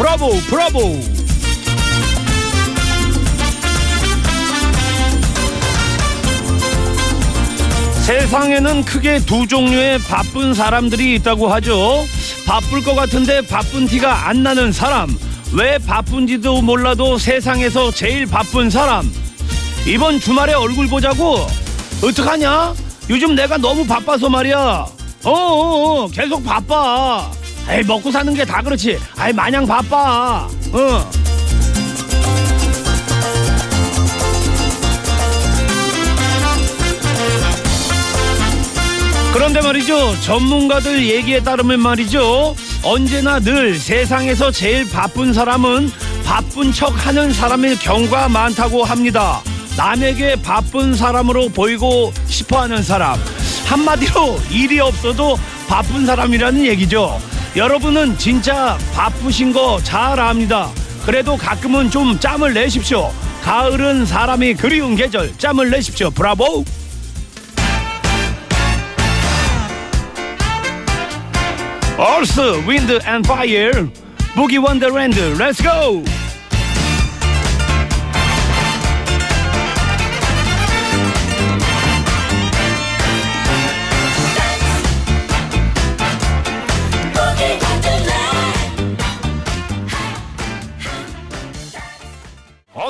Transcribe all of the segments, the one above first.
브라보 브라보. 세상에는 크게 두 종류의 바쁜 사람들이 있다고 하죠. 바쁠 것 같은데 바쁜 티가 안 나는 사람. 왜 바쁜지도 몰라도 세상에서 제일 바쁜 사람. 이번 주말에 얼굴 보자고. 어떡하냐? 요즘 내가 너무 바빠서 말이야. 어어 계속 바빠 에이 먹고 사는 게 다 그렇지. 아이 마냥 바빠. 어. 그런데 말이죠. 전문가들 얘기에 따르면 말이죠. 언제나 늘 세상에서 제일 바쁜 사람은 바쁜 척 하는 사람의 경우가 많다고 합니다. 남에게 바쁜 사람으로 보이고 싶어 하는 사람. 한마디로 일이 없어도 바쁜 사람이라는 얘기죠 여러분은 진짜 바쁘신 거 잘 압니다. 그래도 가끔은 좀 짬을 내십시오. 가을은 사람이 그리운 계절 짬을 내십시오. 브라보! Earth, Wind & Fire Boogie Wonderland let's go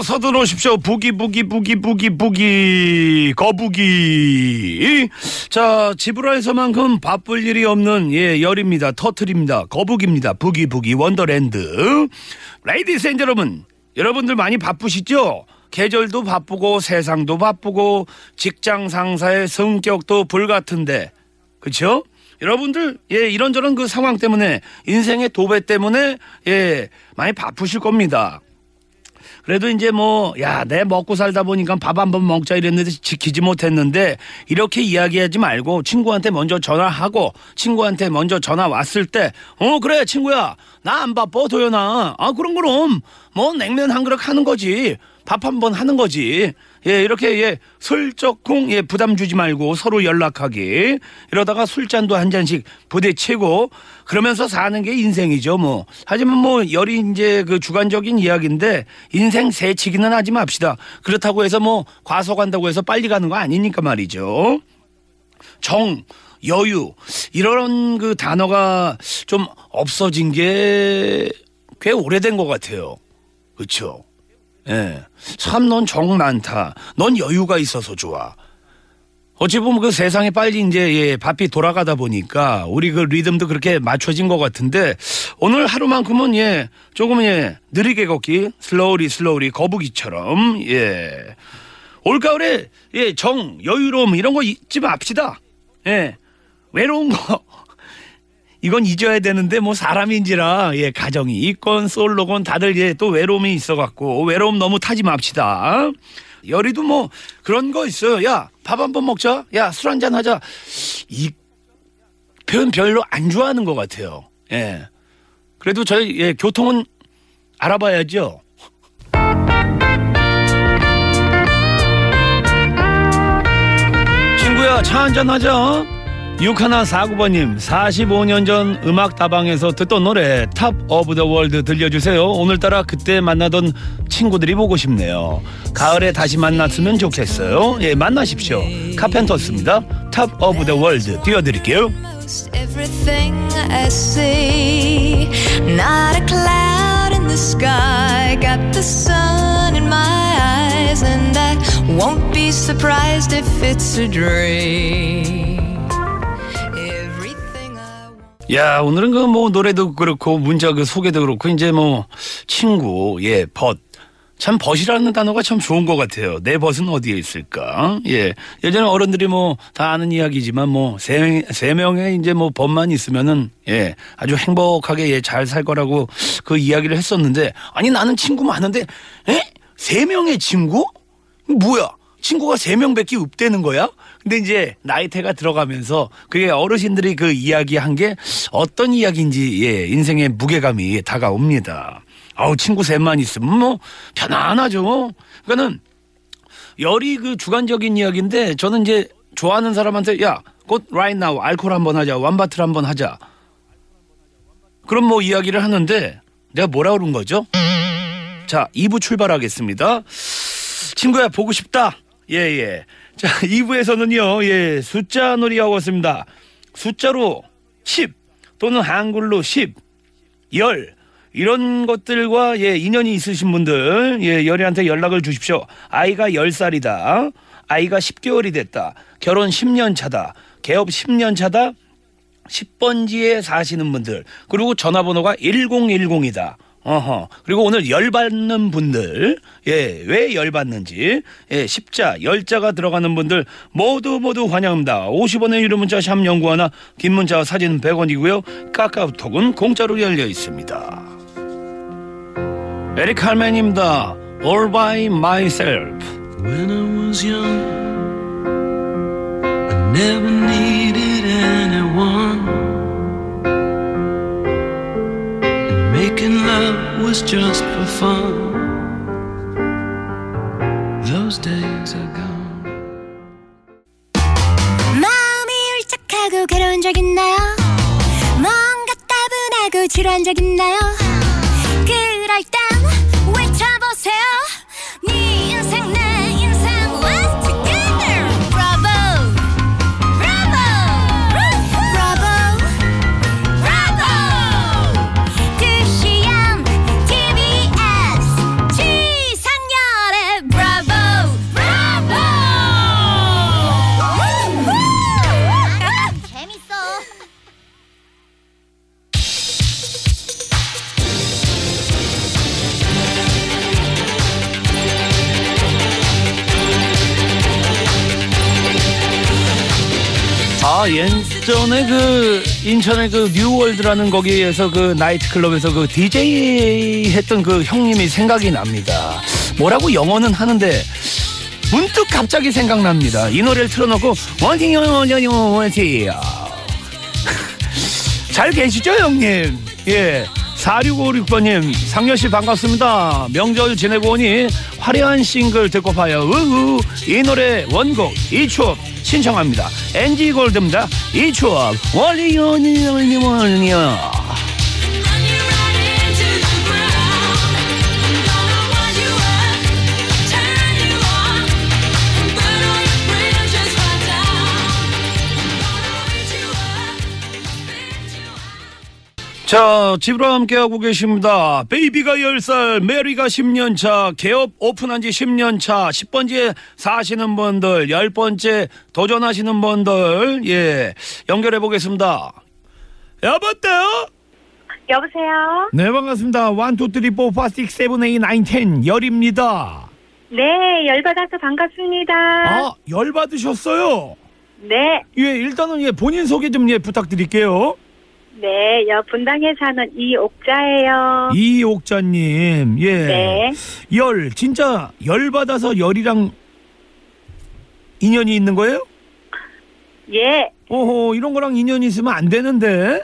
어서 들어오십시오. boogie boogie boogie boogie boogie 거북이. 자 지브라에서만큼 바쁠 일이 없는 예 열입니다. turtle입니다. 거북입니다. Boogie boogie wonderland. Ladies and 여러분 여러분들 많이 바쁘시죠? 계절도 바쁘고 세상도 바쁘고 직장 상사의 성격도 불같은데 그렇죠? 여러분들 예 이런저런 그 상황 때문에 인생의 도배 때문에 예 많이 바쁘실 겁니다. 그래도 이제 뭐, 야, 내 먹고 살다 보니까 밥 한 번 먹자 이랬는데 지키지 못했는데 이렇게 이야기하지 말고 친구한테 먼저 전화하고 친구한테 먼저 전화 왔을 때, 어, 그래, 친구야. 나 안 바빠, 도연아. 아, 그럼, 그럼. 뭐, 냉면 한 그릇 하는 거지. 밥 한 번 하는 거지. 예, 이렇게, 예, 슬쩍쿵, 예, 부담 주지 말고 서로 연락하기. 이러다가 술잔도 한 잔씩 부대치고 그러면서 사는 게 인생이죠, 뭐. 하지만 뭐, 열이 이제 그 주관적인 이야기인데 인생 새치기는 하지 맙시다. 그렇다고 해서 뭐, 과속한다고 해서 빨리 가는 거 아니니까 말이죠. 정, 여유, 이런 그 단어가 좀 없어진 게 꽤 오래된 것 같아요. 그렇죠? 예. 참 넌 정 많다. 넌 여유가 있어서 좋아. 어찌 보면 그 세상에 빨리 이제 예, 바삐 돌아가다 보니까 우리 그 리듬도 그렇게 맞춰진 것 같은데 오늘 하루만큼은 예 조금 예 느리게 걷기 슬로우리 슬로우리 거북이처럼 예 올가을에 예 정 여유로움 이런 거 잊지 맙시다 예 외로운 거 이건 잊어야 되는데 뭐 사람인지라 예 가정이 있건 솔로건 다들 예 또 외로움이 있어갖고 외로움 너무 타지 맙시다. 열이도 뭐 그런 거 있어요. 야 밥 한 번 먹자. 야 술 한 잔 하자. 이 표현 별로 안 좋아하는 것 같아요. 예. 그래도 저희 예, 교통은 알아봐야죠. 친구야 차 한잔 하자. 6149번님 45년 전 음악다방에서 듣던 노래 Top of the World 들려주세요. 오늘따라 그때 만나던 친구들이 보고 싶네요. 가을에 다시 만났으면 좋겠어요. 예 만나십시오. 카펜터스입니다. Top of the World 띄워드릴게요. Most everything I see. Not 야 오늘은 그 뭐 노래도 그렇고 문자 그 소개도 그렇고 이제 뭐 친구 예 벗 참 벗이라는 단어가 참 좋은 것 같아요. 내 벗은 어디에 있을까? 예 예전에 어른들이 뭐 다 아는 이야기지만 뭐 세 세 명의 이제 뭐 벗만 있으면은 예 아주 행복하게 예, 잘 살 거라고 그 이야기를 했었는데 아니 나는 친구 많은데 에 세 명의 친구? 뭐야? 친구가 세 명밖에 없다는 거야? 근데 이제 나이테가 들어가면서 그게 어르신들이 그 이야기한 게 어떤 이야기인지 예, 인생의 무게감이 다가옵니다. 아우 친구 셋만 있으면 뭐 편안하죠. 그러니까는 열이 그 주관적인 이야기인데 저는 이제 좋아하는 사람한테 야, 곧 right now 알코올 한번 하자. 완바틀 한번 하자. 그럼 뭐 이야기를 하는데 내가 뭐라 그런 거죠? 자, 2부 출발하겠습니다. 친구야, 보고 싶다. 예, 예. 자, 2부에서는요, 예, 숫자 놀이하고 있습니다. 숫자로 10 또는 한글로 10, 10 이런 것들과 예, 인연이 있으신 분들 예, 열이한테 연락을 주십시오. 아이가 10살이다. 아이가 10개월이 됐다. 결혼 10년 차다. 개업 10년 차다. 10번지에 사시는 분들 그리고 전화번호가 1010이다. 어허. 그리고 오늘 열 받는 분들, 예, 왜 열 받는지, 예, 십자, 열자가 들어가는 분들 모두 모두 환영합니다. 50원의 유료 문자 샵 연구 하나, 긴 문자 사진은 100원이고요. 카카오톡은 공짜로 열려 있습니다. 에릭 할맨입니다. All by myself. When I was young, I never needed Making love was just for fun. Those days are gone. 마음이 울적하고 괴로운 적 있나요? 뭔가 따분하고 지루한 적 있나요? 인천의 그 뉴월드라는 거기에서 그 나이트클럽에서 그 DJ 했던 그 형님이 생각이 납니다. 뭐라고 영어는 하는데 문득 갑자기 생각납니다. 이 노래를 틀어놓고 원팅요 원팅요 원팅 잘 계시죠 형님? 예. 4656번님 상렬씨 반갑습니다. 명절 지내고 오니 화려한 싱글 듣고 봐요. 우우 이 노래 원곡 이 추억 신청합니다. NG 골드입니다. 이 추억 월리원이원이원이요 자, 집으로 함께하고 계십니다. 베이비가 10살, 메리가 10년 차, 개업 오픈한 지 10년 차, 10번째 사시는 분들, 10번째 도전하시는 분들, 예, 연결해 보겠습니다. 여보세요? 여보세요? 네, 반갑습니다. 1, 2, 3, 4, 5, 6, 7, 8, 9, 10, 열입니다. 네, 열받아서 반갑습니다. 아, 열 받으셨어요? 네, 예, 일단은 예, 본인 소개 좀 예, 부탁드릴게요. 네, 여 분당에 사는 이옥자예요. 이옥자님, 예. 네, 열 진짜 열 받아서 열이랑 인연이 있는 거예요? 예, 오호 이런 거랑 인연이 있으면 안 되는데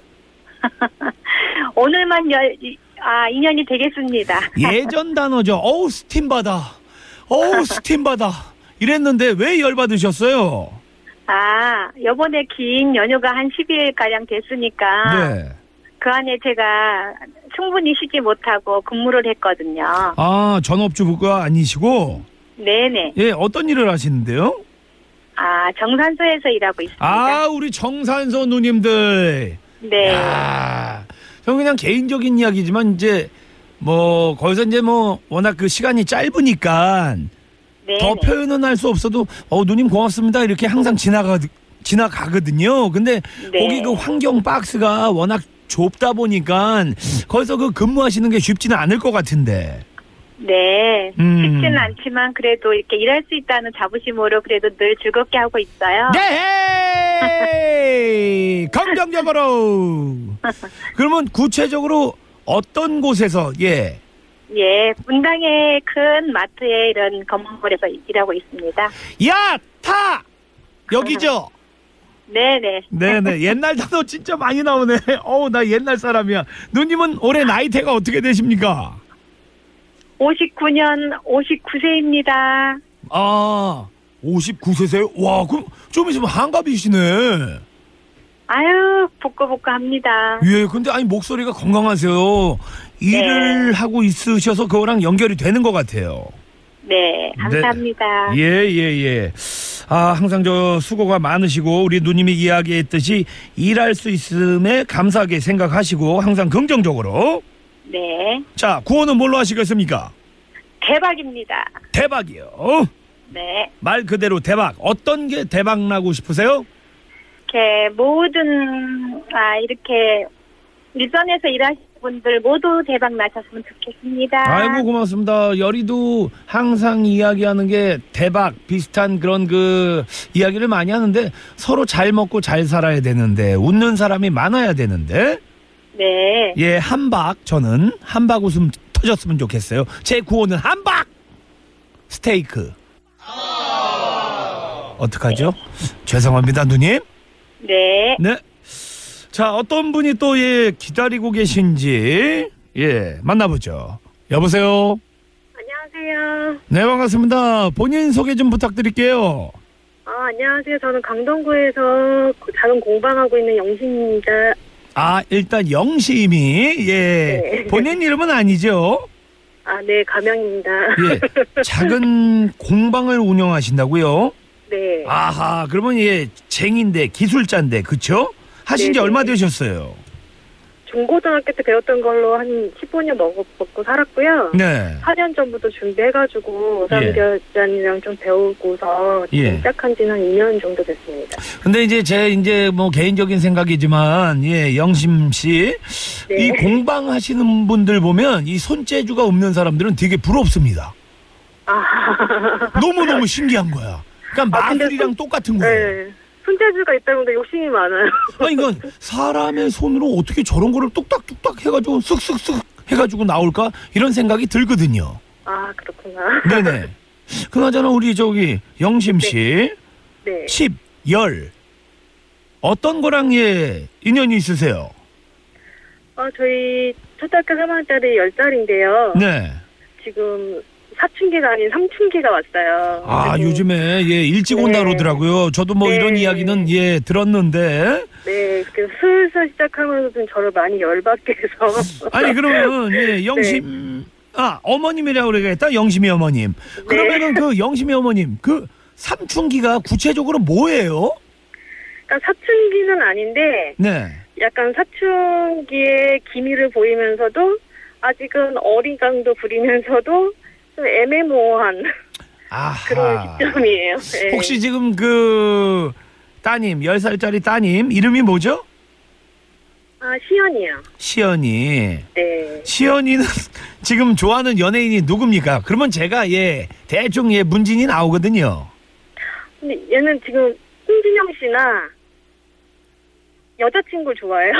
오늘만 열, 이- 아, 인연이 되겠습니다. 예전 단어죠. 어우 스팀 받아. 어우 스팀 받아. 이랬는데 왜 열 받으셨어요? 아, 요번에 긴 연휴가 한 12일가량 됐으니까, 네. 그 안에 제가 충분히 쉬지 못하고 근무를 했거든요. 아 전업주부가 아니시고 네네. 예 어떤 일을 하시는데요? 아, 정산소에서 일하고 있습니다. 아 우리 정산소 누님들. 네. 야, 저 그냥 개인적인 이야기지만 이제 뭐 거기서 이제 뭐 워낙 그 시간이 짧으니까 네. 더 표현은 할 수 없어도 어 누님 고맙습니다 이렇게 항상 지나가 지나가거든요. 근데 네. 거기 그 환경 박스가 워낙 좁다 보니까 거기서 그 근무하시는 게 쉽지는 않을 것 같은데. 네. 음. 쉽지는 않지만 그래도 이렇게 일할 수 있다는 자부심으로 그래도 늘 즐겁게 하고 있어요. 네! 긍정적으로! 그러면 구체적으로 어떤 곳에서, 예. 예, 분당의 큰 마트에 이런 건물에서 일하고 있습니다. 야! 타! 여기죠? 네네. 네네. 옛날 단어 진짜 많이 나오네. 어우, 나 옛날 사람이야. 누님은 올해 나이대가 어떻게 되십니까? 59년 59세입니다. 아, 59세세요? 와, 그럼 좀 있으면 한갑이시네. 아유, 복고복고 합니다. 예, 근데 아니 목소리가 건강하세요. 일을 하고 있으셔서 그거랑 연결이 되는 것 같아요. 네, 감사합니다. 예, 예, 예. 아, 항상 저 수고가 많으시고 우리 누님이 이야기했듯이 일할 수 있음에 감사하게 생각하시고 항상 긍정적으로. 네, 자, 구호는 뭘로 하시겠습니까? 대박입니다. 대박이요. 네, 말 그대로 대박. 어떤 게 대박 나고 싶으세요? 이렇게 모든, 아, 이렇게 일선에서 일하시는 분들 모두 대박 나셨으면 좋겠습니다. 아이고 고맙습니다. 열이도 항상 이야기하는 게 대박 비슷한 그런 그 이야기를 많이 하는데 서로 잘 먹고 잘 살아야 되는데 웃는 사람이 많아야 되는데 네, 예 한박 저는 한박 웃음 터졌으면 좋겠어요. 제 구호는 한박 스테이크. 어떡하죠? 죄송합니다 누님. 네. 네. 자, 어떤 분이 또, 예, 기다리고 계신지, 예, 만나보죠. 여보세요? 안녕하세요. 네, 반갑습니다. 본인 소개 좀 부탁드릴게요. 아, 안녕하세요. 저는 강동구에서 작은 공방하고 있는 영신입니다. 아, 일단 영심이, 예, 네. 본인 이름은 아니죠? 아, 네, 가명입니다. 예, 작은 공방을 운영하신다고요? 네. 아하, 그러면 예, 쟁인데, 기술자인데, 그쵸? 하신 지 네네. 얼마 되셨어요? 중고등학교 때 배웠던 걸로 한 15년 먹고, 먹고 살았고요. 네. 4년 전부터 준비해가지고 예. 오삼결잔이랑 좀 배우고서 지금 예. 시작한 지는 한 2년 정도 됐습니다. 근데 이제 제 이제 뭐 개인적인 생각이지만 예 영심 씨이 네. 공방 하시는 분들 보면 이 손재주가 없는 사람들은 되게 부럽습니다. 아, 너무 너무 신기한 거야. 그러니까 아, 근데 마술이랑 똑같은 거예요. 네. 손재주가 있다 보니까 욕심이 많아요. 아니 이건 사람의 손으로 어떻게 저런 거를 뚝딱뚝딱 해가지고 쓱쓱쓱 해가지고 나올까 이런 생각이 들거든요. 아, 그렇구나. 네네. 그나저나 우리 저기 영심 씨 네. 칩, 열 어떤 거랑 예 인연이 있으세요? 아, 저희 초등학교 3학년 짜리 10살인데요. 네. 지금 사춘기가 아닌 삼춘기가 왔어요. 아 그리고 요즘에 예 일찍 네. 온다 그러더라고요. 저도 뭐 네. 이런 이야기는 예 들었는데 네, 그 슬슬 시작하면서 좀 저를 많이 열받게 해서. 아니 그러면 예 영심 아 어머님이라고 그러겠다 영심이 어머님. 그러면은 그 영심이 어머님 그 삼춘기가 구체적으로 뭐예요? 그러니까 사춘기는 아닌데 네. 약간 사춘기의 기미를 보이면서도 아직은 어리광도 부리면서도 좀 애매모호한 아하. 그런 시점이에요. 네. 혹시 지금 그 따님 10살짜리 따님 이름이 뭐죠? 아 시연이요. 시연이. 네. 시연이는 지금 좋아하는 연예인이 누굽니까? 그러면 제가 예 대충 예 문진이 나오거든요. 근데 얘는 지금 홍진영 씨나 여자친구 좋아해요.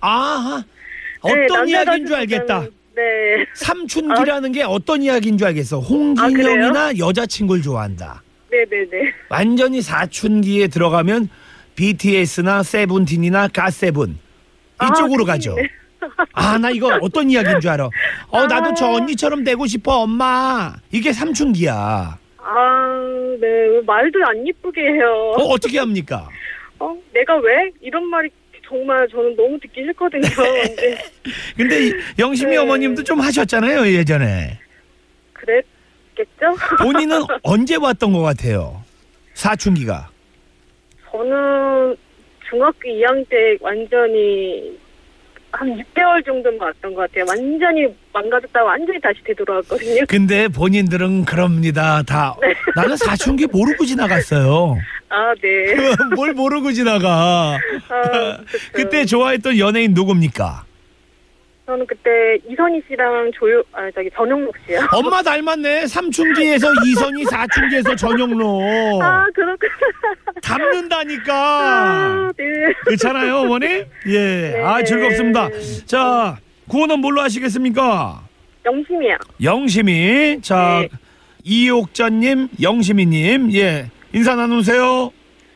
아 네, 어떤 남자 이야기인 줄 알겠다. 네. 삼춘기라는 게 어떤 이야기인 줄 알겠어. 홍진영이나 여자친구를 좋아한다. 네네네. 완전히 사춘기에 들어가면 BTS나 세븐틴이나 가세븐 이쪽으로 아, 가죠. 네. 아 나 이거 어떤 이야기인 줄 알아. 어 나도 아. 저 언니처럼 되고 싶어 엄마. 이게 삼춘기야. 아, 네. 말도 안 이쁘게 해요. 어 어떻게 합니까? 어, 내가 왜? 이런 말이 정말 저는 너무 듣기 싫거든요. 근데 근데 이 영심이 네. 어머님도 좀 하셨잖아요 예전에. 그랬겠죠? 본인은 언제 왔던 것 같아요? 사춘기가. 저는 중학교 2학년 때 완전히 한 6개월 정도만 왔던 것 같아요. 완전히 망가졌다가 완전히 다시 되돌아왔거든요. 근데 본인들은 그럽니다. 다 나는 사춘기 모르고 지나갔어요. 아, 네. 뭘 모르고 지나가. 아. 그때 좋아했던 연예인 누굽니까? 저는 그때 이선희 씨랑 조요, 아, 저기 전용록 씨요. 엄마 닮았네. 삼춘기에서 이선희, 사춘기에서 전용로. 아, 그렇구나. 닮는다니까. 아, 네. 그렇잖아요, 어머니? 예. 아, 네. 즐겁습니다. 자, 구호는 뭘로 하시겠습니까? 영심이요. 영심이. 자, 네. 이옥자님, 영심이님. 예. 인사 나누세요.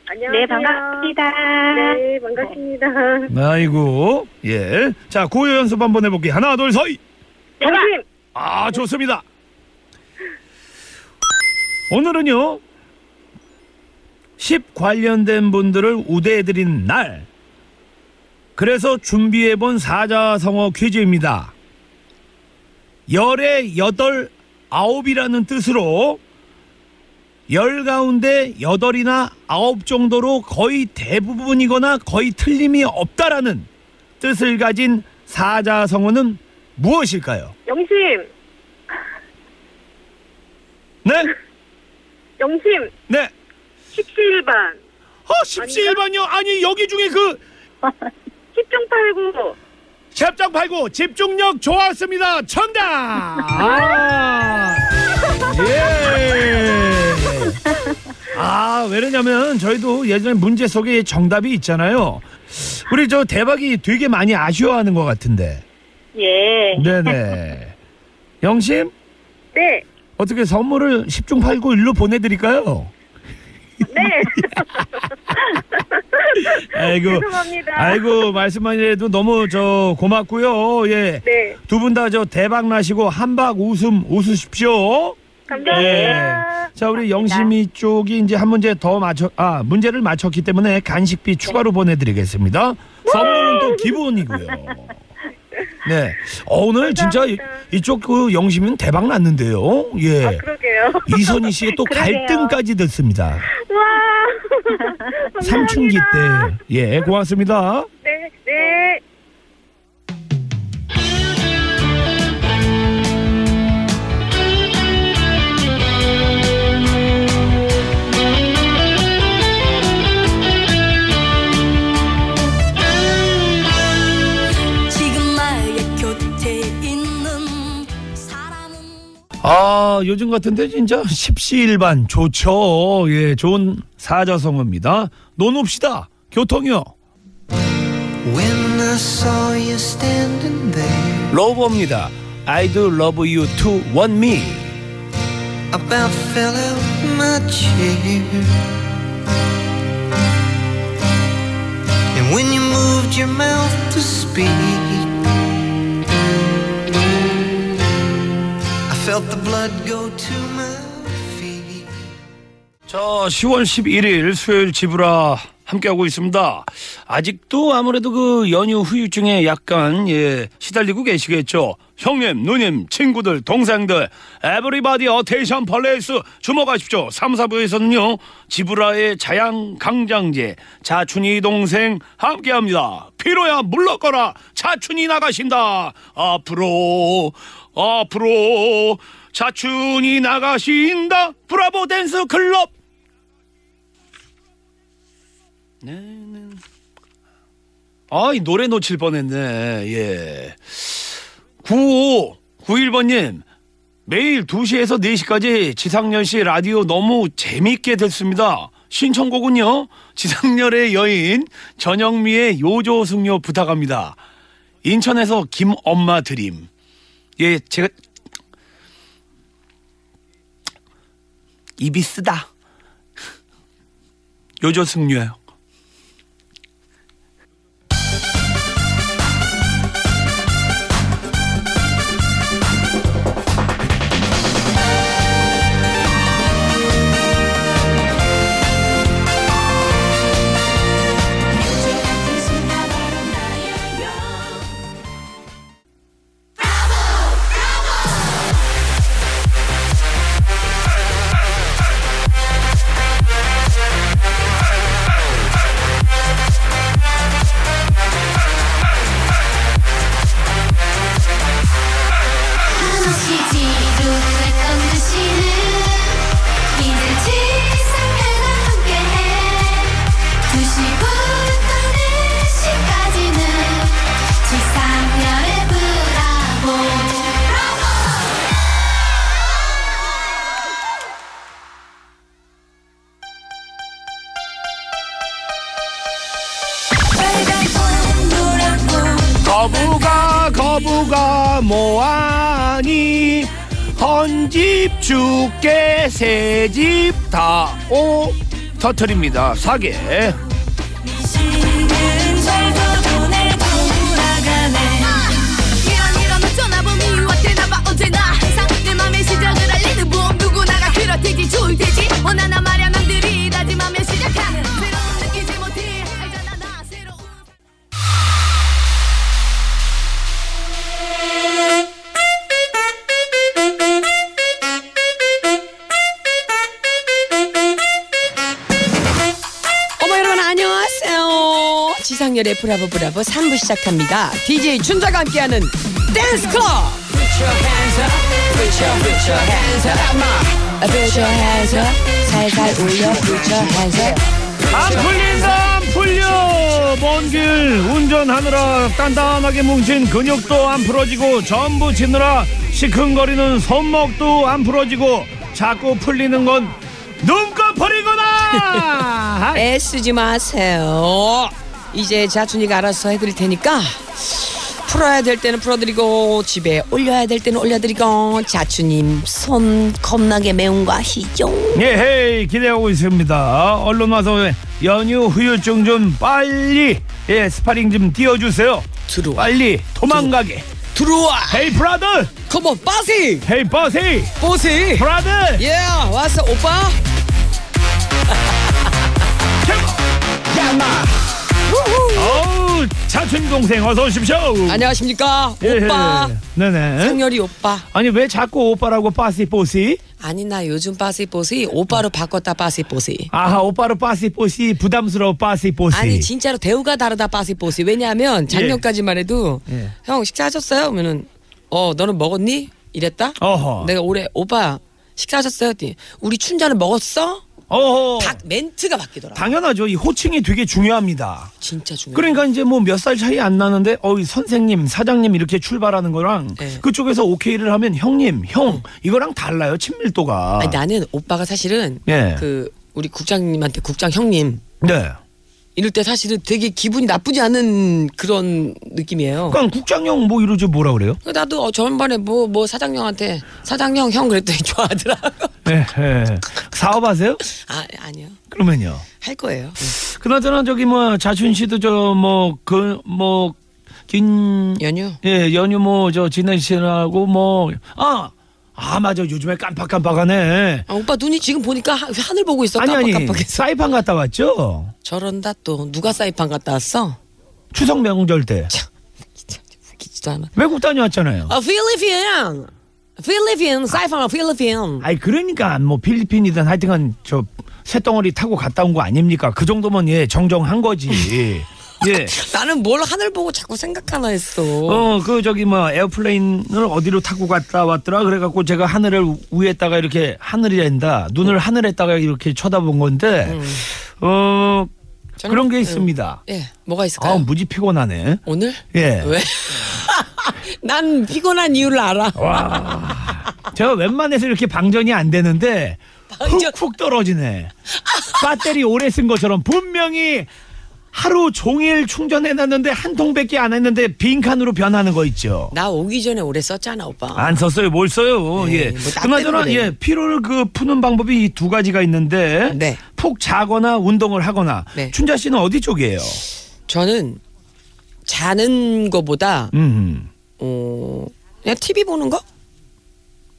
안녕하세요. 네, 반갑습니다. 네, 반갑습니다. 아이고. 예. 자, 구호 연습 한번 해볼게요. 하나, 둘, 서이. 영심! 아, 좋습니다. 오늘은요, 10 관련된 분들을 우대해드리는 날, 그래서 준비해본 사자성어 퀴즈입니다. 열의 여덟 아홉이라는 뜻으로 열 가운데 여덟이나 아홉 정도로 거의 대부분이거나 거의 틀림이 없다라는 뜻을 가진 사자성어는 무엇일까요? 영심, 네? 영심, 네. 17반, 어, 17번요? 아니, 여기 중에 그 10중 8구, 샵장 팔고 집중력 좋았습니다. 정답! 아, 예. 아, 왜냐면 저희도 예전에 문제 속에 정답이 있잖아요. 우리 저 대박이 되게 많이 아쉬워하는 것 같은데. 예. 네네. 영심? 네, 어떻게 선물을 10중 8구 1로 보내드릴까요? 네. 아이고. 죄송합니다. 아이고, 말씀만 해도 너무 저 고맙고요. 예. 네, 두 분 다 저 대박 나시고 한박 웃음 웃으십시오. 감사합니다. 예. 자, 우리 영심이 쪽이 이제 한 문제 더 맞춰, 아, 문제를 맞췄기 때문에 간식비 추가로 보내드리겠습니다. 선물은 또 기본이고요. 네. 어, 오늘 진짜 이. 이쪽 그 영심은 대박 났는데요. 예. 아, 그러게요. 이선희 씨의 또 그러게요. 갈등까지 듣습니다. 와. 삼춘기. 때. 예, 고맙습니다. 아, 요즘 같은데 진짜 십시일반 좋죠. 예, 좋은 사자성어입니다. 노놉시다. 교통이요. When I saw you standing there, 러버입니다. I do love you to want me. about fell out my chair. And when you moved your mouth to speak, felt the blood go to my feet. 자, 10월 11일 수요일 지브라 함께하고 있습니다. 아직도 아무래도 그 연휴 후유증에 약간 예 시달리고 계시겠죠. 형님, 누님, 친구들, 동생들, everybody attention please 주목하십시오. 3, 4부에서는요. 지브라의 자양 강장제 자춘이 동생 함께합니다. 피로야 물러거라. 자춘이 나가신다. 앞으로 앞으로 자춘이 나가신다. 브라보 댄스 클럽. 네, 네. 아, 이 노래 놓칠 뻔했네. 예. 95 91번님 매일 2시에서 4시까지 지상렬 씨 라디오 너무 재밌게 듣습니다. 신청곡은요. 지상렬의 여인 전영미의 요조승려 부탁합니다. 인천에서 김엄마 드림. 예, 제가 입이 쓰다. 요조승려요. 거부가 뭐하니 헌집 죽게 새집 다오 터트립니다. 사계 이정열의 브라보 브라보 3부 시작합니다. DJ 춘자가 함께하는 댄스 클럽. Up, 살살 올려, put your hands up. 안 풀린다 안 풀려 먼 길 운전하느라 단단하게 뭉친 근육도 안 풀어지고 전부 지느라 시큰거리는 손목도 안 풀어지고 자꾸 풀리는 건 눈꺼풀이구나 애쓰지 마세요. 이제 자춘이가 알아서 해드릴 테니까 풀어야 될 때는 풀어드리고 집에 올려야 될 때는 올려드리고 자춘님 손 겁나게 매운 거 아시죠? 예, hey 기대하고 있습니다. 얼른 와서 연휴 후유증 좀 빨리 예 스파링 좀 띄워주세요. 들어와 빨리 도망가게. 들어와 hey brother, come on 빠시 hey 버시, 보시 brother. 예 왔어 오빠 어우 차춘 동생 어서 오십시오. 안녕하십니까 예, 오빠 네네. 성열이 오빠 아니 왜 자꾸 오빠라고 빠시 뽀시? 아니 나 요즘 빠시 보시 오빠로 바꿨다 빠시 보시 아하 오빠로 빠시 뽀시 부담스러워 빠시 뽀시. 아니 진짜로 대우가 다르다 빠시 보시 왜냐하면 작년까지만 해도 예. 형 식사하셨어요? 그러면은 어 너는 먹었니? 이랬다 어허. 내가 올해 오빠 식사하셨어요? 했더니 우리 춘자는 먹었어? 어허. 딱 멘트가 바뀌더라 당연하죠. 이 호칭이 되게 중요합니다. 진짜 중요해 그러니까 이제 뭐 몇 살 차이 안 나는데 어이 선생님 사장님 이렇게 출발하는 거랑 네. 그쪽에서 오케이를 하면 형님 형 이거랑 달라요 친밀도가 아니, 나는 오빠가 사실은 예. 그 우리 국장님한테 국장 형님 네 이럴 때 사실은 되게 기분이 나쁘지 않은 그런 느낌이에요. 그러니까 국장형 뭐 이러지 뭐라 그래요 그 나도 어, 전반에 뭐 뭐 사장형한테 사장형 형 그랬더니 좋아하더라고. 예, 예. 사업하세요 아 아니요 그러면요 할 거예요. 그나저나 저기 뭐 자춘 씨도 저 뭐 그 뭐 긴 연휴. 예 연휴 뭐 저 지내시라고 뭐 아 아 맞아 요즘에 깜빡깜빡하네 아, 오빠 눈이 지금 보니까 하, 하늘 보고 있어 아니 아니 깜빡깜빡해서. 사이판 갔다 왔죠 저런다 또 누가 사이판 갔다 왔어? 추석 명절 때 웃기지도 않아. 외국 다녀왔잖아요. 아 필리핀, 필리핀 사이판 필리핀. 아니 그러니까 뭐 필리핀이든 하여튼간 저 새덩어리 타고 갔다 온 거 아닙니까? 그 정도면 예 정정한 거지. 예. 나는 뭘 하늘 보고 자꾸 생각하나 했어. 어 그 저기 뭐 airplane을 어디로 타고 갔다 왔더라 그래갖고 제가 하늘을 위에다가 이렇게 하늘이란다 눈을 하늘에다가 이렇게 쳐다본 건데 어 저는- 그런 게 있습니다. 예, 뭐가 있을까요? 아 무지 피곤하네. 오늘? 예. 왜? 난 피곤한 이유를 알아. 제가 웬만해서 이렇게 방전이 안 되는데 방전- 훅훅 떨어지네. 배터리 오래 쓴 것처럼 분명히 하루 종일 충전해놨는데 한 통밖에 안 했는데 빈칸으로 변하는 거 있죠. 나 오기 전에 오래 썼잖아, 오빠. 안 썼어요. 뭘 써요? 네, 예. 뭐나 그나저나 예 피로를 그 푸는 방법이 이 두 가지가 있는데 네. 푹 자거나 운동을 하거나 네. 춘자 씨는 어디 쪽이에요? 저는 자는 거보다 음. 어 그냥 TV 보는 거?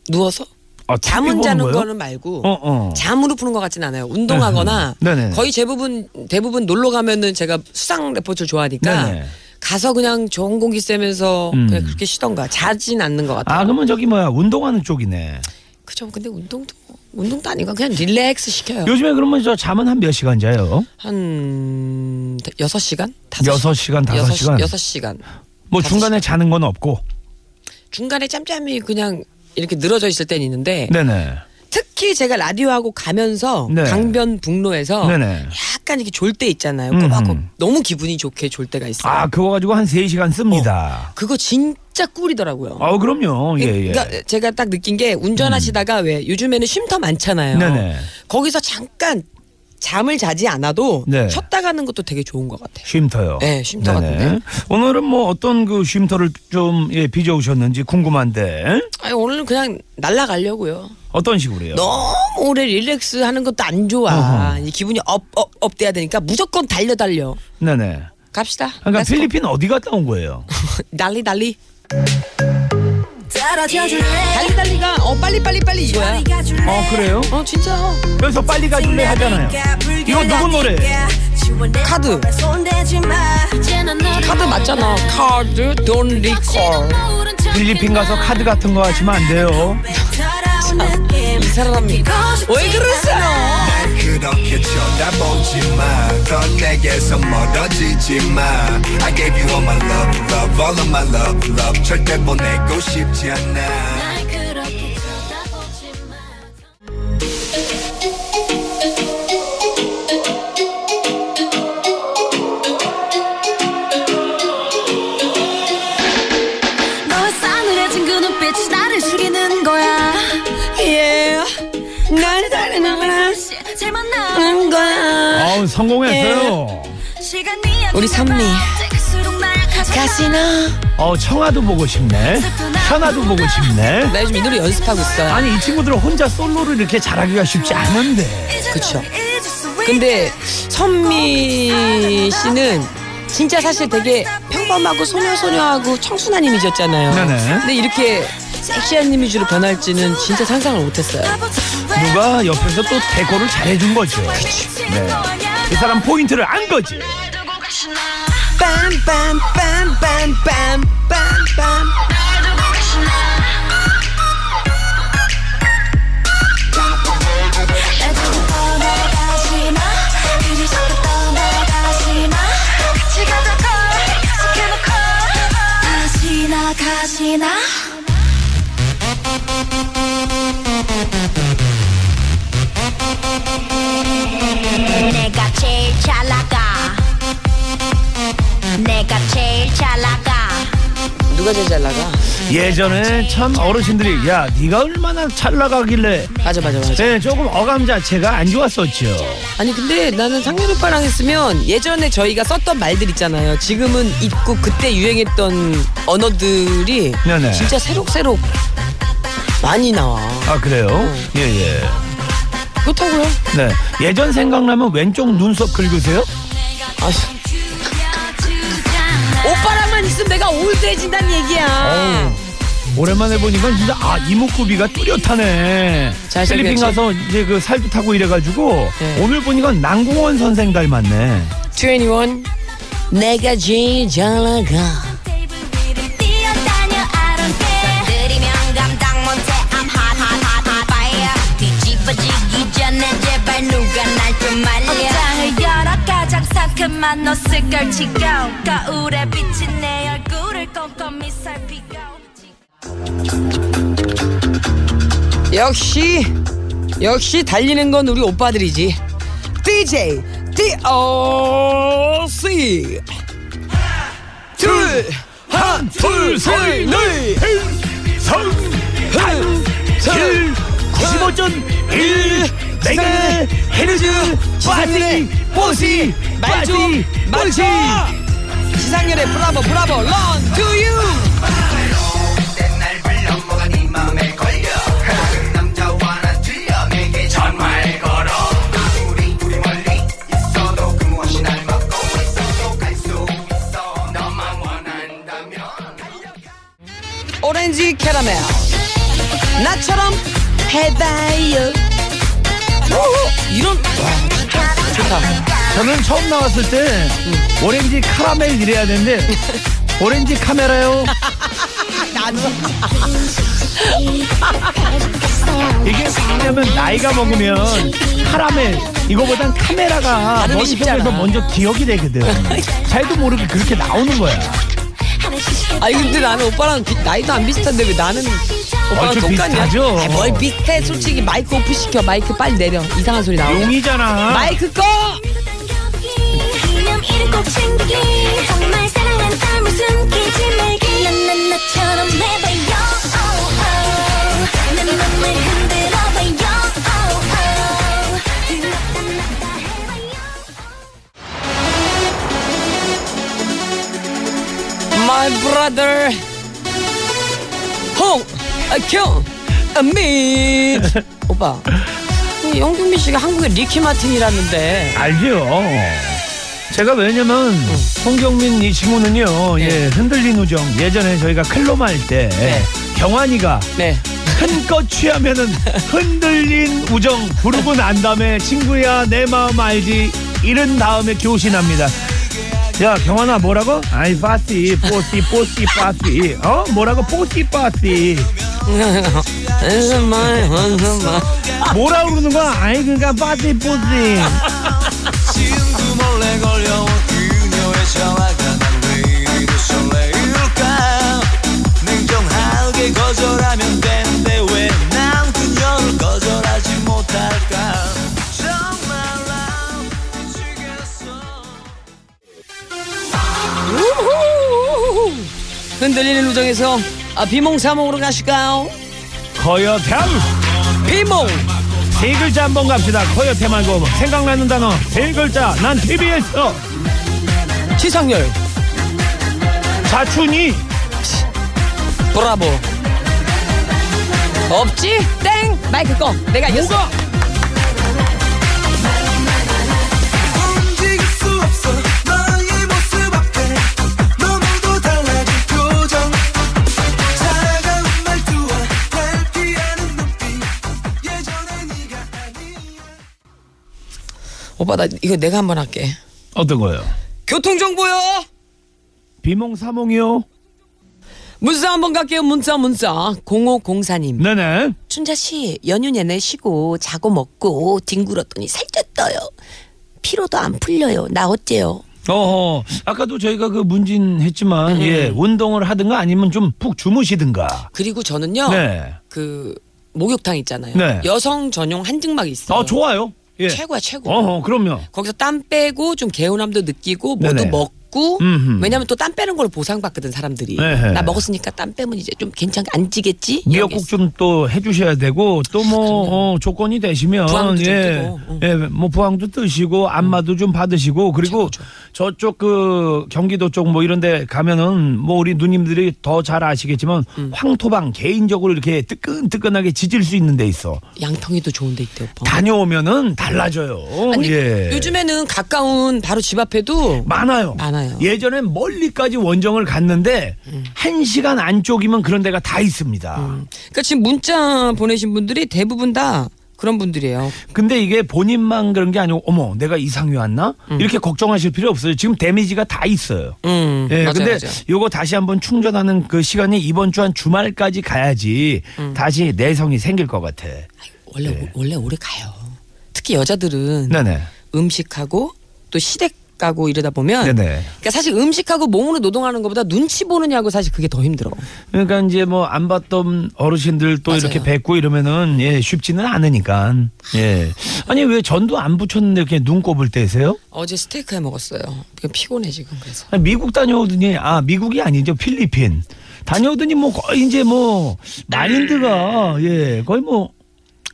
누워서? 아, 잠은 자는 거요? 거는 말고 어 어. 잠으로 푸는 것 같진 않아요. 운동하거나 네네. 거의 대부분 대부분 놀러 가면은 제가 수상 레포츠를 좋아하니까 네네. 가서 그냥 좋은 공기 쐬면서 음. 그냥 그렇게 쉬던가 자진 않는 것 같아요. 아 그러면 저기 뭐야 운동하는 쪽이네. 그죠? 근데 운동도 운동도 아니고 그냥 릴렉스 시켜요. 요즘에 그러면 저 잠은 한 몇 시간 자요? 한 여섯 시간? 여섯 시간, 다섯 시간. 여섯 시간. 뭐 다섯 중간에 자는 건 없고. 중간에 짬짬이 그냥 이렇게 늘어져 있을 때는 있는데 네네. 특히 제가 라디오 하고 가면서 네. 강변북로에서 네네. 약간 이렇게 졸 때 있잖아요. 음, 꼬박꼬 음. 너무 기분이 좋게 졸 때가 있어요. 아 그거 가지고 한세 시간 씁니다. 그거 진짜 꿀이더라고요. 아 그럼요. 예 예. 그러니까 제가 딱 느낀 게 운전하시다가 왜 요즘에는 쉼터 많잖아요. 네네. 거기서 잠깐 잠을 자지 않아도 네. 쉬었다 가는 것도 되게 좋은 것 같아요. 쉼터요. 네, 쉼터 네네. 같은데. 오늘은 뭐 어떤 그 쉼터를 좀 예, 빚어오셨는지 궁금한데 아니 오늘은 그냥 날라가려고요. 어떤 식으로요? 너무 오래 relax 하는 것도 안 좋아. 어허. 이 기분이 up, up, up 돼야 되니까 무조건 달려 달려. 네네. 갑시다. 그러니까. 필리핀 어디 갔다 온 거예요? Dali dali. Dali dali가 어 빨리 빨리 빨리 이거야. 어 그래요? 어 진짜. 여기서 빨리 가줄래 하잖아요. 이거 누구 노래? 카드. 카드 맞잖아. 카드 Don't Recall. 필리핀 가서 카드 같은 거 하시면 안 돼요. 이 사람이 왜 그러세요? 그렇게 쳐다보지 마더 내게서 멀어지지 마 I gave you all my love love all of my love love 절대 보내고 싶지 않아 성공했어요. 시간이 우리 선미. 가시나. 어 청아도 보고 싶네. 현아도 보고 싶네. 나 요즘 이 노래 연습하고 있어요. 아니 이 친구들은 혼자 솔로를 이렇게 잘하기가 쉽지 않은데. 그쵸. 근데 선미 씨는 진짜 사실 되게 평범하고 소녀소녀하고 청순한 이미지였잖아요. 네네. 근데 이렇게 섹시한 이미지로 변할지는 진짜 상상을 못했어요. 누가 옆에서 또 데코를 잘해준 거죠. 네. 이 사람 포인트를 안 거지. 가시나 내가 제일 잘 나가 내가 제일 잘 나가 누가 제일 잘 나가? 예전에 참 어르신들이 야 네가 얼마나 잘 나가길래 맞아 맞아 맞아. 네, 조금 어감 자체가 안 좋았었죠. 아니 근데 나는 상렬 오빠랑 했으면 예전에 저희가 썼던 말들 있잖아요. 지금은 잊고 그때 유행했던 언어들이 네네. 진짜 새록새록 많이 나와. 아 그래요? 예예. 그렇다고요? 네. 예전 생각나면 왼쪽 눈썹 긁으세요? 아, 오빠랑만 있으면 내가 올드해진다는 얘기야. 어우, 오랜만에 보니까 진짜 아 이목구비가 뚜렷하네. 잘생겼지? 필리핀 가서 이제 그 살도 타고 이래가지고 네. 오늘 보니까 남궁원 선생 닮았네. 21 내가 제일 잘 나가. 가장 상큼한 옷을 걸치고 거울에 비친 내 얼굴을 꼼꼼히 살피고 역시 역시 달리는 건 우리 오빠들이지. DJ DOC 둘 한, 둘, 셋, 넷, 성, 한, 칠, 95.1 메가 헤르즈 빠지, 뽀시, 말좀 빠지, 맞춰. 지상렬의 브라보 브라보 런 투 유. 오렌지 캐러멜 나처럼 해봐요. 오, 이런 와 좋다. 저는 처음 나왔을 때 오렌지 카라멜 이래야 되는데 오렌지 카메라요. 나도 이게 왜냐면 나이가 먹으면 카라멜 이거보단 카메라가 발음이 머릿속에서 쉽잖아. 먼저 기억이 되거든. 잘도 모르게 그렇게 나오는 거야. 아니 근데 나는 오빠랑 비- 나이도 안 비슷한데 왜 나는 오빠가 얼추 아, 똑같냐? 하죠? 아, 뭘 비슷해? 솔직히 마이크 오프 시켜. 마이크 빨리 내려. 이상한 소리 나오네. 용이잖아. 마이크 꺼! 홍경민 오빠 이 영국민 씨가 한국의 리키 마틴이라는데. 알죠. 제가 왜냐면 홍경민 이 친구는요, 예, 흔들린 우정. 예전에 저희가 클로마 할때 경환이가 네. 큰껏 취하면은 흔들린 우정 부르고 난 다음에 친구야 내 마음 알지? 이른 다음에 교신합니다. 야 경환아 뭐라고? 아이 빠시 뽀시 뽀시 빠시 어? 뭐라고? 뽀시 빠시 뭐라 그러는 거야? 아이 그러니까 빠시 뽀시 흔들리는 우정에서 아, 비몽사몽으로 가실까요? 거여템 비몽! 세 글자 한번 갑시다. 거여템 말고 생각나는 단어 세 글자. 난 TBS 지상렬 자춘이. 브라보. 없지? 땡! 마이크 꺼. 내가 이겼어 오빠 나 이거 내가 한번 할게. 어떤 거요? 교통 정보요! 비몽사몽이요? 문자 한번 갈게요. 문자 문자. 0504님. 네네. 춘자 씨 연휴 내내 쉬고 자고 먹고 뒹굴었더니 살쪘어요. 피로도 안 풀려요. 나 어째요? 어허. 아까도 저희가 그 문진 했지만 예 운동을 하든가 아니면 좀 푹 주무시든가. 그리고 저는요 네. 그 목욕탕 있잖아요. 네. 여성 전용 한증막이 있어요. 어 좋아요 예. 최고야 최고 어허 그럼요 거기서 땀 빼고 좀 개운함도 느끼고 뭐도 네네. 먹고 음흠. 왜냐면 또 땀 빼는 걸 보상받거든 사람들이 네네. 나 먹었으니까 땀 빼면 이제 좀 괜찮게 안 찌겠지 미역국 좀 또 해주셔야 되고 또 뭐 어, 조건이 되시면 부항도 좀 예, 뜨고, 응. 예, 뭐 부항도 뜨시고 안마도 좀 받으시고 그리고 최고죠. 저쪽 그 경기도 쪽 뭐 이런데 가면은 뭐 우리 누님들이 더 잘 아시겠지만 음. 황토방 개인적으로 이렇게 뜨끈뜨끈하게 지질 수 있는 데 있어 양평이도 좋은 데 있대 오빠 다녀오면은 달라져요. 아니 예. 요즘에는 가까운 바로 집 앞에도 많아요. 많아요. 예전엔 멀리까지 원정을 갔는데 한 시간 안쪽이면 그런 데가 다 있습니다. 그러니까 지금 문자 보내신 분들이 대부분 다 그런 분들이에요. 근데 이게 본인만 그런 게 아니고 어머 내가 이상이 왔나 이렇게 걱정하실 필요 없어요. 지금 데미지가 다 있어요. 음, 예, 맞아요, 근데 맞아요. 요거 다시 한번 충전하는 그 시간이 이번 주 한 주말까지 가야지 음. 다시 내성이 생길 것 같아. 원래 원래 오래 가요. 특히 여자들은 네. 네네. 음식하고 또 시댁 가고 이러다 보면 네네. 그러니까 사실 음식하고 몸으로 노동하는 것보다 눈치 보느냐고 사실 그게 더 힘들어. 그러니까 이제 뭐 안 봤던 어르신들 또 맞아요. 이렇게 뵙고 이러면은 예 쉽지는 않으니까 예 아니 왜 전도 안 붙였는데 이렇게 눈 꼽을 때세요? 어제 스테이크 해 먹었어요. 그냥 피곤해 지금 그래서. 아니, 미국 다녀오더니 아 미국이 아니죠 필리핀 다녀오더니 뭐 거의 이제 뭐 마인드가 예 거의 뭐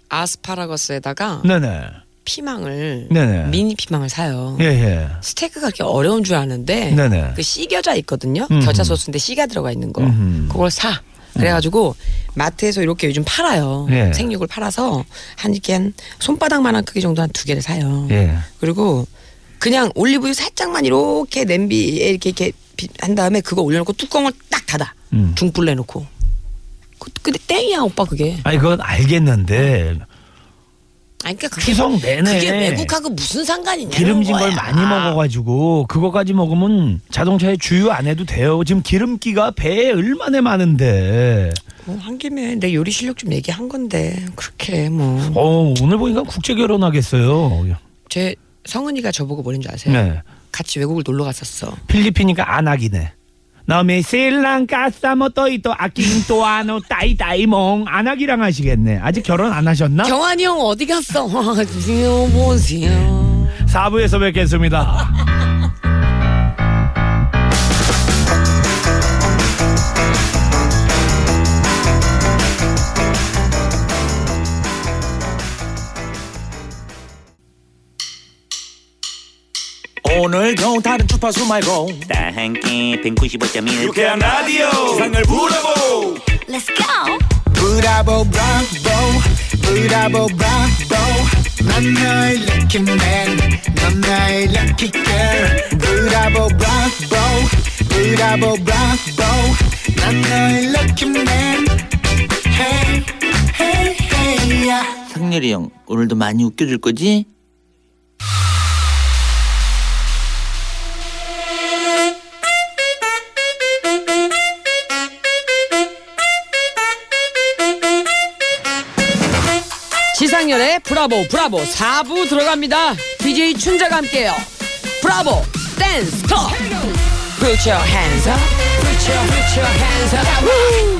아스파라거스에다가 네네 피망을 네네. 미니 피망을 사요. 예 예. 스테이크가 그렇게 어려운 줄 아는데 네네. 그 씨겨자 있거든요. 음흠. 겨자 소스인데 씨가 들어가 있는 거. 음흠. 그걸 사. 그래가지고 마트에서 이렇게 요즘 팔아요. 예. 생육을 팔아서 한 이렇게 한 손바닥만한 크기 정도 한 두 개를 사요. 예. 그리고 그냥 올리브유 살짝만 이렇게 냄비에 이렇게 이렇게 비- 한 다음에 그거 올려놓고 뚜껑을 딱 닫아. 음. 중불 내놓고. 그- 근데 땡이야 오빠 그게. 아니 그건 알겠는데 아니 그러니까 그게, 추석 내내 그게 외국하고 무슨 상관이냐? 기름진 걸 많이 먹어가지고 그거까지 먹으면 자동차에 주유 안 해도 돼요. 지금 기름기가 배에 얼마나 많은데. 뭐 한 김에 내 요리 실력 좀 얘기한 건데 그렇게 뭐. 어 오늘 보니까 국제 결혼하겠어요. 제 성은이가 저보고 뭐랬는 줄 아세요? 네. 같이 외국을 놀러 갔었어. 필리핀이니까 안 하기네. 너미 실랑카 사모토이토 아낀토 아노 따이따이몽 안 하기랑 하시겠네. 아직 결혼 안 하셨나? 경환이 형 어디 갔어? 보세요, 보세요. 사부에서 뵙겠습니다. 오늘도 다른 주파수 말고. 다 함께 195.1 유쾌한 라디오. 세상을 부러보. Let's go. 브라보 브라보. 브라보 브라보. 난 너의 lucky man 넌 나의 lucky girl 브라보 브라보. 브라보 브라보. 난 너의 lucky man hey hey hey yeah. 상렬이 형 오늘도 많이 웃겨줄 거지? 브라보 브라보. 4부 들어갑니다. DJ 춘자가 함께해요. 브라보 댄스 클럽 Put your hands up. Put your, put your hands up. 우!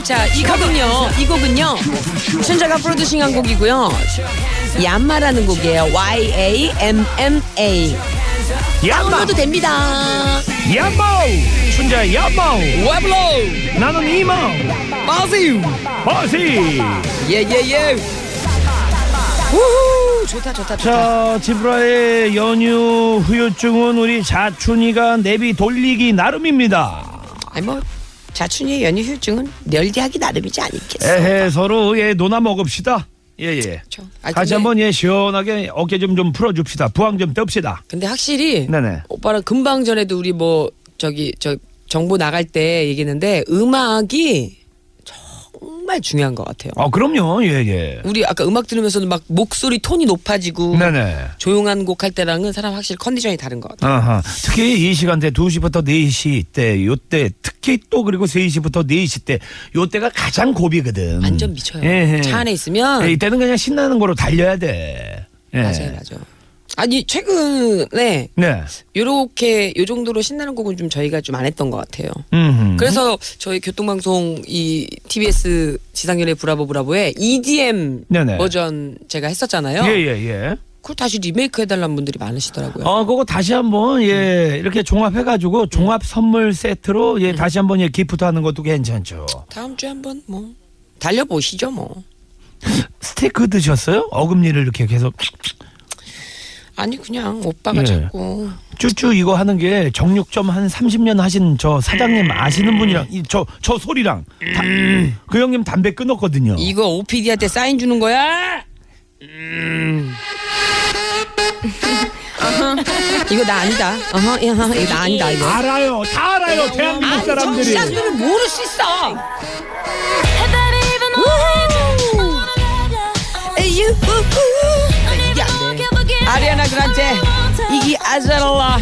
자, 이 곡은요 이 곡은요. 춘자가 프로듀싱한 곡이고요. 얌마라는 곡이에요. Y-A-M-M-A 야마. 다운로드 됩니다. 야마우 춘자 야마우 웨블로 나는 이마우. 마시우. 버시 예예예 우후 좋다 좋다 좋다. 자 지브라의 연휴 후유증은 우리 자춘이가 내비 돌리기 나름입니다. 아니 뭐 자춘이의 연휴 휴증은 널대하기 나름이지 않겠어 에헤 서로 예 노나 먹읍시다. 예예. 그렇죠. 같이 근데- 한번 예 시원하게 어깨 좀 좀 풀어줍시다. 부항 좀 떱시다. 근데 확실히 네네. 오빠랑 금방 전에도 우리 뭐 저기 저 정보 나갈 때 얘기했는데 음악이 정말 중요한 것 같아요. 어 그럼요 예 예 우리 아까 음악 들으면서도 막 목소리 톤이 높아지고 네네 조용한 곡 할 때랑은 사람 확실히 컨디션이 다른 것 같아요. 아하. 특히 이 시간대 2시부터 4시 때, 요때, 특히 또 그리고 3시부터 4시 때, 요때가 가장 고비거든. 완전 미쳐요. 예, 예. 차 안에 있으면 예, 이때는 그냥 신나는 거로 달려야 돼. 예. 맞아요, 맞아요. 아니 최근에 네. 요렇게 요 정도로 신나는 곡은 좀 저희가 좀 안 했던 것 같아요. 음흠. 그래서 저희 교통방송 이 TBS 지상렬의 브라보 브라보에 EDM 네네. 버전 제가 했었잖아요. 예, 예, 예. 그걸 다시 리메이크 해달라는 분들이 많으시더라고요. 어, 그거 다시 한번, 예, 이렇게 종합해가지고, 종합 선물 세트로, 예, 다시 한번, 예, 기프트 하는 것도 괜찮죠. 다음 주에 한번 뭐 달려보시죠 뭐. 스테이크 드셨어요? 어금니를 이렇게 계속 아니 그냥 오빠가 예. 자꾸 쭈쭈 이거 하는 게 정육점 한 30년 하신 저 사장님 아시는 분이랑 이저저 소리랑 다- 그 형님 담배 끊었거든요. 이거 OPD한테 사인 주는 거야? 어허. 이거 나 아니다. 어허, 이거 나 아니다 이거. 알아요, 다 알아요, 대한민국 사람들이. 정치자들은 모를 수 있어. 돼. 아리아나 그란테 이기 아자랄라.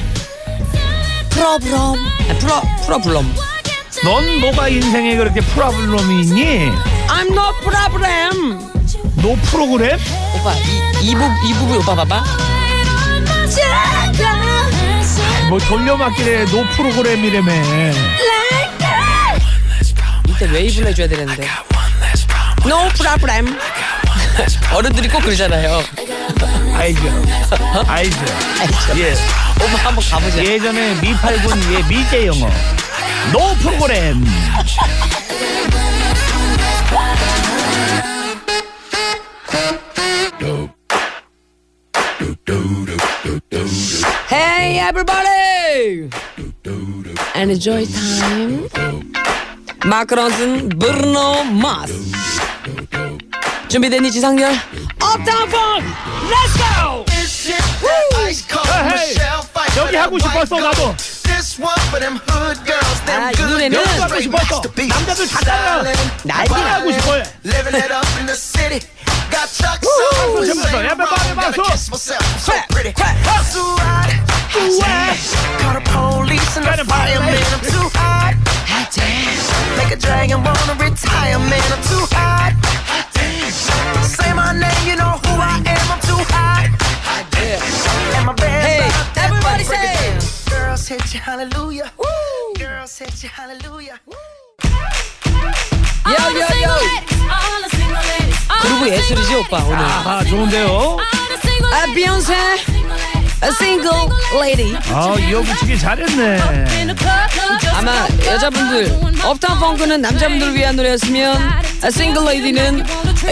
프로브럼. 아, 프로 프로블럼. 넌 뭐가 인생에 그렇게 problem이 있니? I'm no problem. No problem? 오빠 이, 이, 부, 이 부분 오빠 봐봐. 뭐 돌려막기래. No problem이라며. 이때 웨이브를 해줘야 되는데. No problem. 어른들이 꼭 그러잖아요 알죠, 알죠. 예, 오빠 한번 가보자. 예전에 미팔군 예 미제 영어. 노 프로그램. Hey everybody! Enjoy time. 마크 런슨 브루노 마스 준비됐니 지상렬? 업타운 폰 렛츠고 헤이, 여기 하고 싶었어 나도. 아, 이 노래는 여기 하고 싶었어. 남자들 다 달라. 난리 빨리 하고 싶어요. Living it up in the city. Got Chuck's Woo! on. Everybody, everybody, Gotta everybody. kiss myself. So Clap, pretty. clap. So hot. Call the police and the Gotta party, fireman. lady. I'm too hot. Make a dragon wanna retire, man. I'm too hot. Say my name, you know Hit you, hallelujah. Girls hit you, hallelujah. 요요요 그루브 예술이지 오빠 오늘. 아 좋은데요. 아 비욘세 A single lady. 아 이어붙이기 잘했네. 아마 여자분들 업타운 펑크는 남자분들을 위한 노래였으면 A single lady는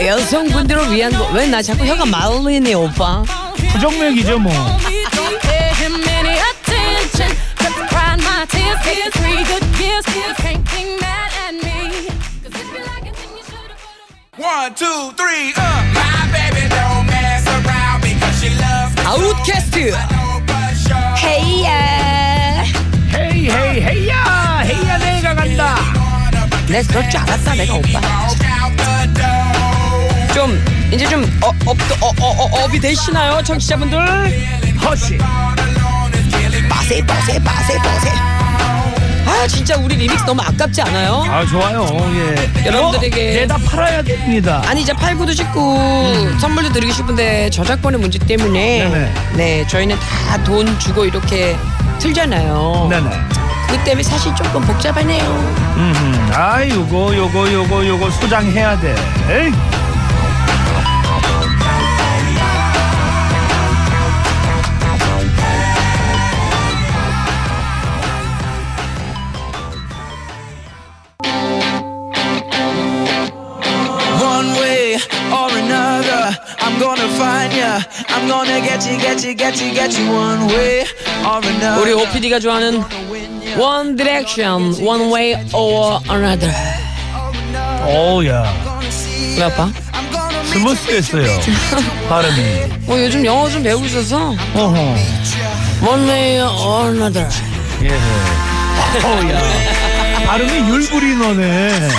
여성분들을 위한 거. 왜 나 자꾸 혀가 말리네 오빠? 부정맥이죠 뭐. 아웃캐스트. 헤이야 헤이 헤이 헤이야 헤이야 내가 간다. 내가 그럴 줄 알았다 내가 오빠. 좀 이제 좀 어, up, 어, 어, 어, up이 되시나요 청취자분들? 허시. 빠세 빠세 빠세 빠세 아 진짜 우리 리믹스 너무 아깝지 않아요? 아 좋아요. 예. 여러분들에게- 내다 팔아야 됩니다. 아니 이제 팔고도 싶고 선물도 드리고 싶은데 저작권의 문제 때문에 음. 네네. 네 저희는 다 돈 주고 이렇게 틀잖아요. 네네. 그 때문에 사실 조금 복잡하네요. 음, 아 요거 요거 요거 요거 소장해야 돼. 에이. Gonna find ya. I'm gonna get you, get you, get you, get you. One way or another. 우리 OPD가 좋아하는 One Direction, One Way or Another. 어우야 왜 아파? 스무스했어요. 발음이. 어 요즘 영어 좀 배우고 있어서 어허. One Way or Another. 예. 어우야. 발음이 율부리 너네.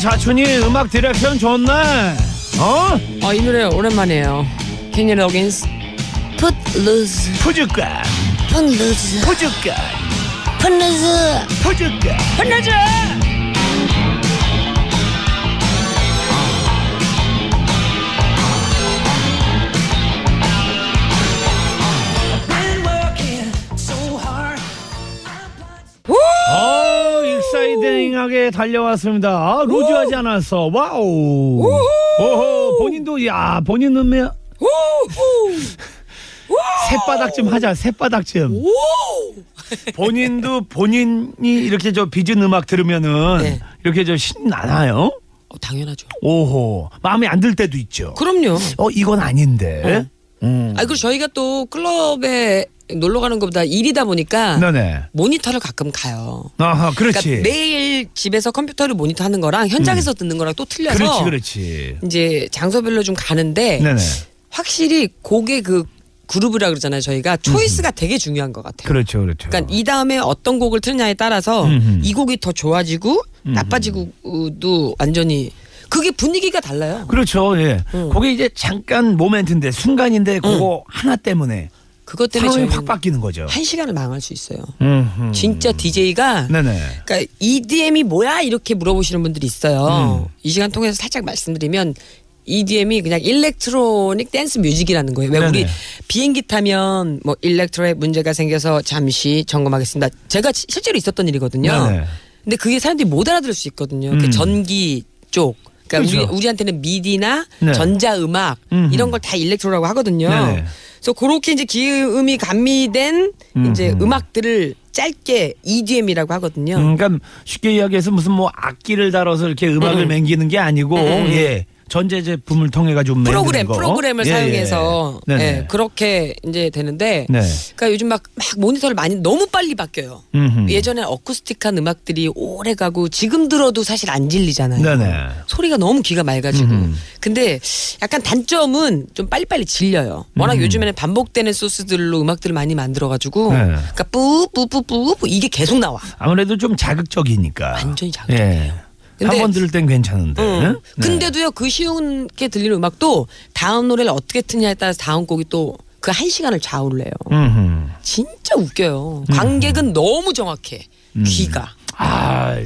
자춘이 음악 디렉션 좋네. 어? 아 이 노래 오랜만이에요. Kenny Loggins, Put Loose, 푸주까 Put Loose, 푸주까 Put Loose, 푸주까. Put Loose. Been exciting하게 달려왔습니다. 아, 루즈하지 않았어. 와우. 오호 본인도 야 본인 음에 새바닥 좀 하자. 새바닥 좀. 본인도 본인이 이렇게 저 빚은 음악 들으면은 네. 이렇게 저 신나나요? 어, 당연하죠. 오호 마음에 안 들 때도 있죠. 그럼요. 어 이건 아닌데. 음. 아 그리고 저희가 또 클럽에 놀러 가는 것보다 일이다 보니까 네네. 모니터를 가끔 가요. 아하 그렇지. 그러니까 매일 집에서 컴퓨터를 모니터 하는 거랑 현장에서 듣는 거랑 또 틀려서 그렇지 그렇지. 이제 장소별로 좀 가는데 네네. 확실히 곡의 그 그룹이라 그러잖아요. 저희가 초이스가 되게 중요한 것 같아요. 그렇죠 그렇죠. 그러니까 이 다음에 어떤 곡을 틀냐에 따라서 음흠. 이 곡이 더 좋아지고 나빠지고도 완전히 그게 분위기가 달라요. 그렇죠. 예. 응. 그게 이제 잠깐 모멘트인데 순간인데 그거 하나 때문에 그것 때문에 저희는 확 바뀌는 거죠. 한 시간을 망할 수 있어요. 음흠. 진짜 DJ가 네네. 그러니까 EDM이 뭐야 이렇게 물어보시는 분들이 있어요. 음. 이 시간 통해서 살짝 말씀드리면 EDM이 그냥 electronic dance music이라는 거예요. 왜 우리 네네. 비행기 타면 뭐 electro에 문제가 생겨서 잠시 점검하겠습니다. 제가 시- 실제로 있었던 일이거든요. 네네. 근데 그게 사람들이 못 알아들을 수 있거든요. 그 음. 전기 쪽. 그러니까 그렇죠. 우리, 우리한테는 MIDI나 네. 전자음악 음흠. 이런 걸 다 electro라고 하거든요. 네네. 그래서 그렇게 이제 기음이 감미된 이제. 음악들을 짧게 EDM이라고 하거든요. 음, 그러니까 쉽게 이야기해서 무슨 뭐 악기를 다뤄서 이렇게 음악을 음. 맹기는 게 아니고 음. 예 전자 제품을 통해 가지고 프로그램. 프로그램을 예, 사용해서 예. 예, 그렇게 이제 되는데 네. 그러니까 요즘 막, 막 모니터를 많이 너무 빨리 바뀌어요. 음흠. 예전에 어쿠스틱한 음악들이 오래 가고 지금 들어도 사실 안 질리잖아요. 네네. 소리가 너무 귀가 맑아지고. 음흠. 근데 약간 단점은 좀 빨리빨리 질려요. 워낙 음. 요즘에는 반복되는 소스들로 음악들을 많이 만들어 가지고. 네. 그러니까 뿌뿌뿌뿌뿌 이게 계속 나와. 아무래도 좀 자극적이니까. 완전히 자극적이에요. 근데- 한번 들을 땐 괜찮은데. 응. 네. 근데도요 그 쉬운 게 들리는 음악도 다음 노래를 어떻게 듣냐에 따라서 다음 곡이 또 그 한 시간을 좌우를 해요. 음흠. 진짜 웃겨요. 관객은 너무 정확해. 음. 귀가. 아,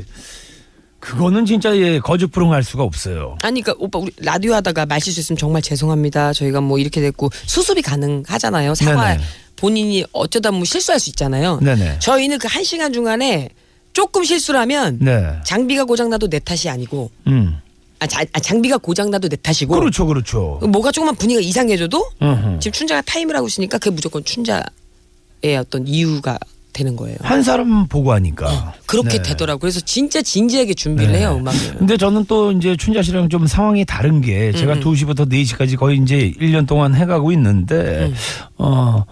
그거는 진짜 예, 거짓부릉할 수가 없어요. 아니 그러니까 오빠 우리 라디오 하다가 말 실수했으면 정말 죄송합니다. 저희가 뭐 이렇게 됐고 수습이 가능하잖아요. 사과. 본인이 어쩌다 뭐 실수할 수 있잖아요. 네네. 저희는 그 한 시간 중간에 조금 실수를 하면 네. 장비가 고장나도 내 탓이 아니고 음. 아, 자- 아, 장비가 고장나도 내 탓이고 그렇죠, 그렇죠. 뭐가 조금만 분위기가 이상해져도 음흠. 지금 춘자가 타임을 하고 있으니까 그게 무조건 춘자의 어떤 이유가 되는 거예요. 한 사람 보고 하니까. 그렇게 네. 되더라고. 요 그래서 진짜 진지하게 준비를 네. 해요 음악을. 근데 저는 또 이제 춘자 씨랑 좀 상황이 다른 게 제가 음. 2시부터 4시까지 거의 이제 1년 동안 해가고 있는데, 음. 어,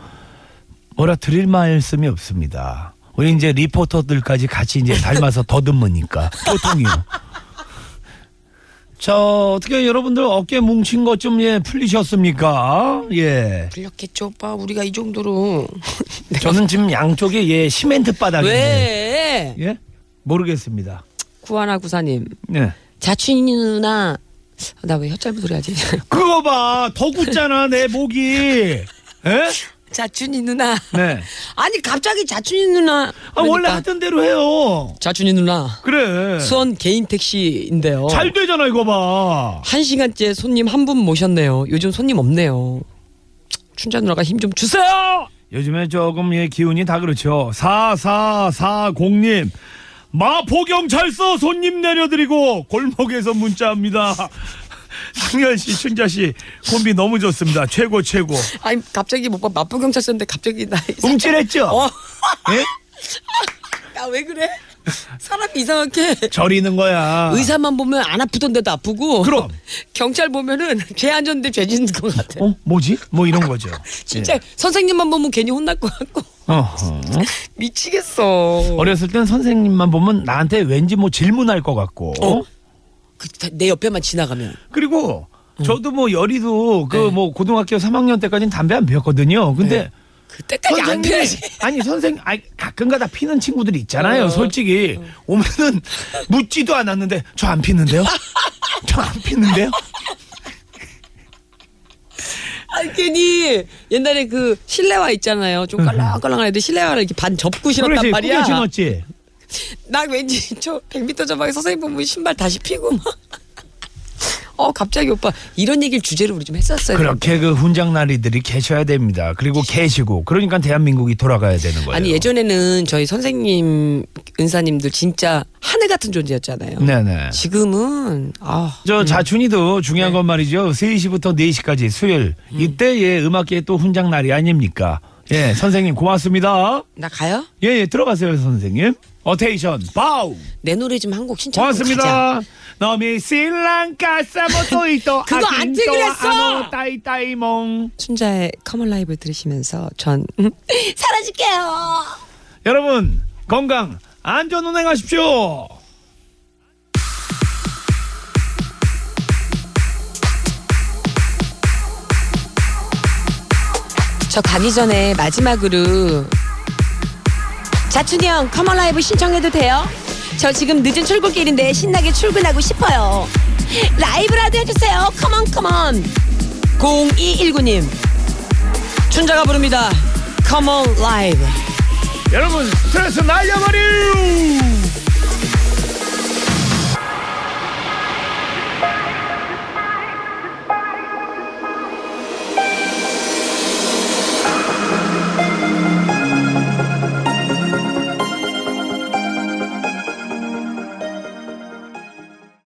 뭐라 드릴 말씀이 없습니다. 우리 이제 리포터들까지 같이 이제 닮아서 더듬으니까. 보통이요. 자, 어떻게 여러분들 어깨 뭉친 것 좀 예, 풀리셨습니까? 예. 풀렸겠죠, 오빠. 우리가 이 정도로. 저는 지금 양쪽에 예, 시멘트 바닥인데. 왜? 예? 모르겠습니다. 구하나 구사님. 네. 자춘이 누나. 나 왜 혀 짧은 소리 하지? 그거 봐. 더 굳잖아, 내 목이. 예? 자춘이 누나. 네. 아니, 갑자기 자춘이 누나. 아, 원래 그러니까 하던 대로 해요. 자춘이 누나. 그래. 수원 개인 택시인데요. 잘 되잖아, 이거 봐. 한 시간째 손님 한 분 모셨네요. 요즘 손님 없네요. 춘자 누나가 힘 좀 주세요. 요즘에 조금 예, 기운이 다 그렇죠. 4440님. 마포경찰서 손님 내려드리고 골목에서 문자합니다. 상현 씨, 춘자 씨 콤비 너무 좋습니다. 최고 최고. 아니 갑자기 뭐 마포 경찰서인데 갑자기 나 움찔했죠? 어. 예? 야 왜 그래? 사람이 이상하게 저리는 거야. 의사만 보면 안 아프던데도 아프고 그럼. 경찰 보면은 죄 안 졌는데 죄 짓는 것 같아. 어, 뭐지? 뭐 이런 거죠. 진짜 예. 선생님만 보면 괜히 혼날 것 같고 어허. 미치겠어. 어렸을 땐 선생님만 보면 나한테 왠지 뭐 질문할 것 같고. 어? 그, 내 옆에만 지나가면 그리고 저도 뭐 열이도 그 네. 뭐 고등학교 3학년 때까지는 담배 안 피웠거든요. 근데 그때까지 안 피워야지. 아니 선생 아니 가끔가다 피는 친구들이 있잖아요. 어. 솔직히 오면은 묻지도 않았는데 저 안 피는데요? 저 안 피는데요? 아니 괜히 옛날에 그 실내화 있잖아요. 좀 깔랑깔랑한 애들 실내화를 이렇게 반 접고 신었단 말이야. 신었지. 나 왠지 저 100m 전방에 선생님 보면 신발 다시 피고 막. 어 갑자기 오빠 이런 얘기를 주제로 우리 좀 했었어요. 그렇게 그 훈장나리들이 계셔야 됩니다. 그리고 계시고 그러니까 대한민국이 돌아가야 되는 거예요. 아니 예전에는 저희 선생님 은사님들 진짜 하늘 같은 존재였잖아요. 네네. 지금은 아저 자춘이도 중요한 네. 건 말이죠. 3시부터 4시까지 수요일 음. 이때 예 음악계 또 훈장날이 아닙니까? 예 선생님 고맙습니다. 나 가요? 예, 예 들어가세요 선생님. 어테이션 바우 내 노래 좀 한곡 가자. 고맙습니다. 너미 실랑카 사모토이토 그거 안 찍으랬어! 따이따이몽 춘자의 커먼 라이브 들으시면서 전 사라질게요. 여러분 건강 안전 운행하십시오. 저 가기 전에 마지막으로 자춘이 형 come on live 신청해도 돼요? 저 지금 늦은 출근길인데 신나게 출근하고 싶어요. 라이브라도 해주세요. Come on come on. 0219님 춘자가 부릅니다. 커먼 라이브. 여러분 스트레스 날려버려.